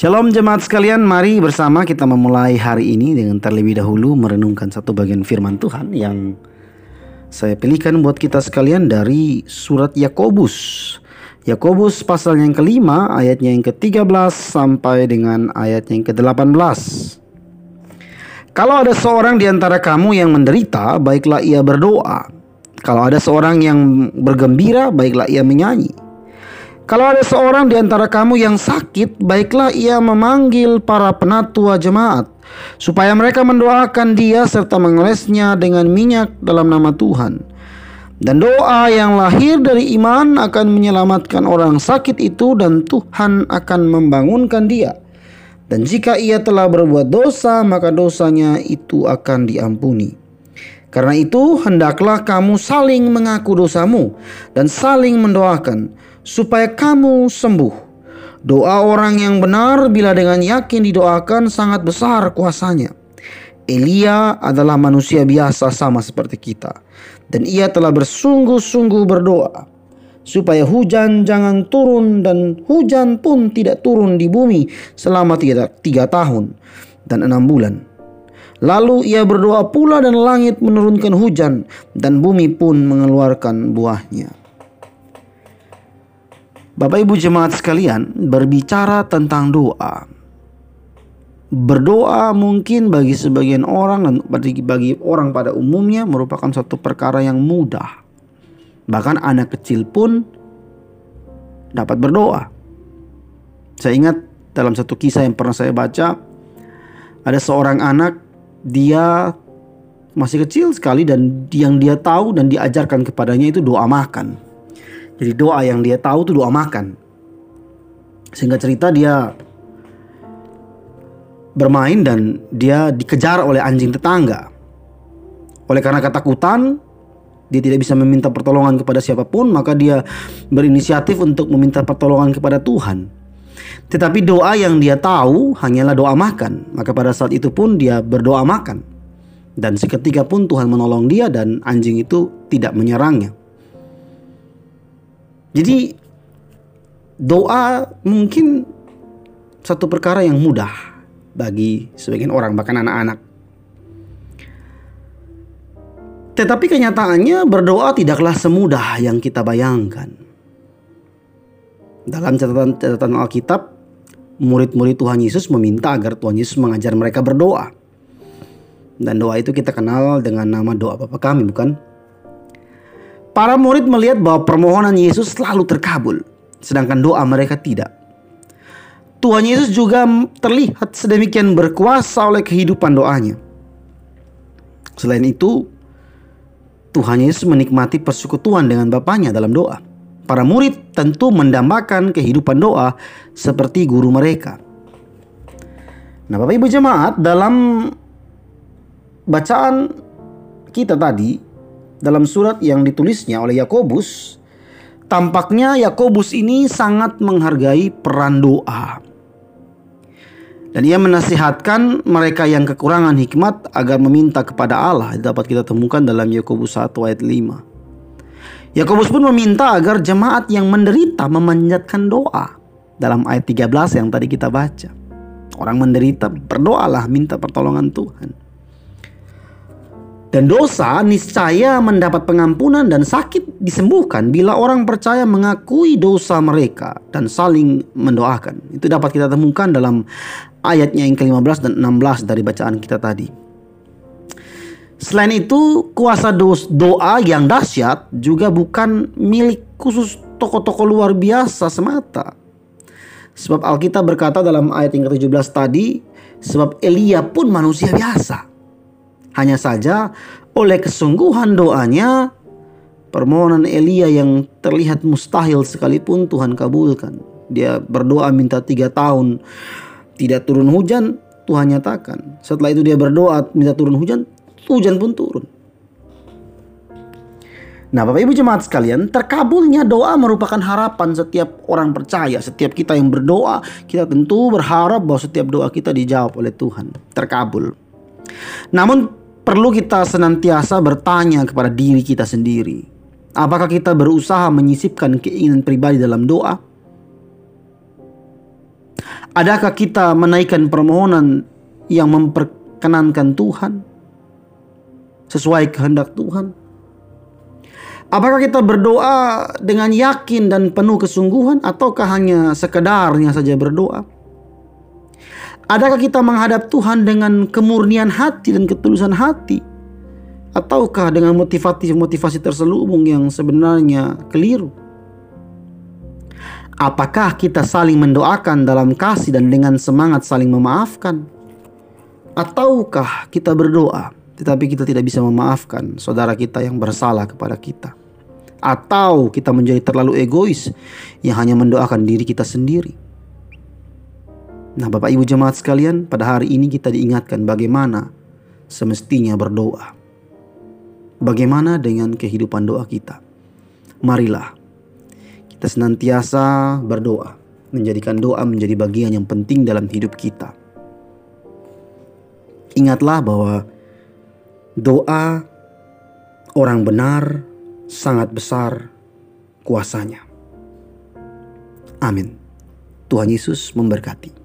Shalom jemaat sekalian, mari bersama kita memulai hari ini dengan terlebih dahulu merenungkan satu bagian firman Tuhan yang saya pilihkan buat kita sekalian dari surat Yakobus. Yakobus pasal yang kelima, ayatnya yang ke-13 sampai dengan ayatnya yang ke-18. Kalau ada seorang di antara kamu yang menderita, baiklah ia berdoa. Kalau ada seorang yang bergembira, baiklah ia menyanyi. Kalau ada seorang di antara kamu yang sakit, baiklah ia memanggil para penatua jemaat, supaya mereka mendoakan dia serta mengelesnya dengan minyak dalam nama Tuhan. Dan doa yang lahir dari iman akan menyelamatkan orang sakit itu dan Tuhan akan membangunkan dia. Dan jika ia telah berbuat dosa, maka dosanya itu akan diampuni. Karena itu, hendaklah kamu saling mengaku dosamu dan saling mendoakan supaya kamu sembuh. Doa orang yang benar bila dengan yakin didoakan sangat besar kuasanya. Elia adalah manusia biasa sama seperti kita. Dan ia telah bersungguh-sungguh berdoa. Supaya hujan jangan turun dan hujan pun tidak turun di bumi selama tiga, tiga tahun dan enam bulan. Lalu ia berdoa pula dan langit menurunkan hujan dan bumi pun mengeluarkan buahnya. Bapak Ibu jemaat sekalian, berbicara tentang doa. Berdoa mungkin bagi sebagian orang dan bagi, orang pada umumnya merupakan suatu perkara yang mudah. Bahkan anak kecil pun dapat berdoa. Saya ingat dalam satu kisah yang pernah saya baca, ada seorang anak dia masih kecil sekali dan yang dia tahu dan diajarkan kepadanya itu doa makan. Jadi doa yang dia tahu itu doa makan. Sehingga cerita dia bermain dan dia dikejar oleh anjing tetangga. Oleh karena ketakutan, dia tidak bisa meminta pertolongan kepada siapa pun, maka dia berinisiatif untuk meminta pertolongan kepada Tuhan. Tetapi doa yang dia tahu hanyalah doa makan, maka pada saat itu pun dia berdoa makan. Dan seketika pun Tuhan menolong dia dan anjing itu tidak menyerangnya. Jadi doa mungkin satu perkara yang mudah bagi sebagian orang bahkan anak-anak. Tetapi kenyataannya berdoa tidaklah semudah yang kita bayangkan. Dalam catatan-catatan Alkitab, murid-murid Tuhan Yesus meminta agar Tuhan Yesus mengajar mereka berdoa. Dan doa itu kita kenal dengan nama doa Bapa kami, bukan? Para murid melihat bahwa permohonan Yesus selalu terkabul, sedangkan doa mereka tidak. Tuhan Yesus juga terlihat sedemikian berkuasa oleh kehidupan doanya. Selain itu, Tuhan Yesus menikmati persekutuan dengan Bapaknya dalam doa. Para murid tentu mendambakan kehidupan doa seperti guru mereka. Nah, Bapak Ibu jemaat, dalam bacaan kita tadi dalam surat yang ditulisnya oleh Yakobus, tampaknya Yakobus ini sangat menghargai peran doa. Dan ia menasihatkan mereka yang kekurangan hikmat agar meminta kepada Allah. Dapat kita temukan dalam Yakobus 1 ayat 5. Yakobus pun meminta agar jemaat yang menderita memanjatkan doa. Dalam ayat 13 yang tadi kita baca. Orang menderita berdoalah minta pertolongan Tuhan. Dan dosa niscaya mendapat pengampunan dan sakit disembuhkan bila orang percaya mengakui dosa mereka dan saling mendoakan. Itu dapat kita temukan dalam ayatnya yang ke-15 dan 16 dari bacaan kita tadi. Selain itu, kuasa doa yang dahsyat juga bukan milik khusus tokoh-tokoh luar biasa semata. Sebab Alkitab berkata dalam ayat yang ke-17 tadi, sebab Elia pun manusia biasa hanya saja oleh kesungguhan doanya permohonan Elia yang terlihat mustahil sekalipun Tuhan kabulkan. Dia berdoa minta tiga tahun tidak turun hujan Tuhan nyatakan. Setelah itu dia berdoa minta turun hujan hujan pun turun. Nah Bapak Ibu Jemaat sekalian Terkabulnya doa merupakan harapan setiap orang percaya Setiap kita yang berdoa Kita tentu berharap bahwa setiap doa kita dijawab oleh Tuhan Terkabul Namun perlu kita senantiasa bertanya kepada diri kita sendiri. Apakah kita berusaha menyisipkan keinginan pribadi dalam doa? Adakah kita menaikkan permohonan yang memperkenankan Tuhan sesuai kehendak Tuhan? Apakah kita berdoa dengan yakin dan penuh kesungguhan ataukah hanya sekedarnya saja berdoa? Adakah kita menghadap Tuhan dengan kemurnian hati dan ketulusan hati? Ataukah dengan motivasi-motivasi terselubung yang sebenarnya keliru? Apakah kita saling mendoakan dalam kasih dan dengan semangat saling memaafkan? Ataukah kita berdoa tetapi kita tidak bisa memaafkan saudara kita yang bersalah kepada kita? Atau kita menjadi terlalu egois yang hanya mendoakan diri kita sendiri? Nah, Bapak Ibu jemaat sekalian, pada hari ini kita diingatkan bagaimana semestinya berdoa. Bagaimana dengan kehidupan doa kita? Marilah kita senantiasa berdoa, menjadikan doa menjadi bagian yang penting dalam hidup kita. Ingatlah bahwa doa orang benar sangat besar kuasanya. Amin. Tuhan Yesus memberkati.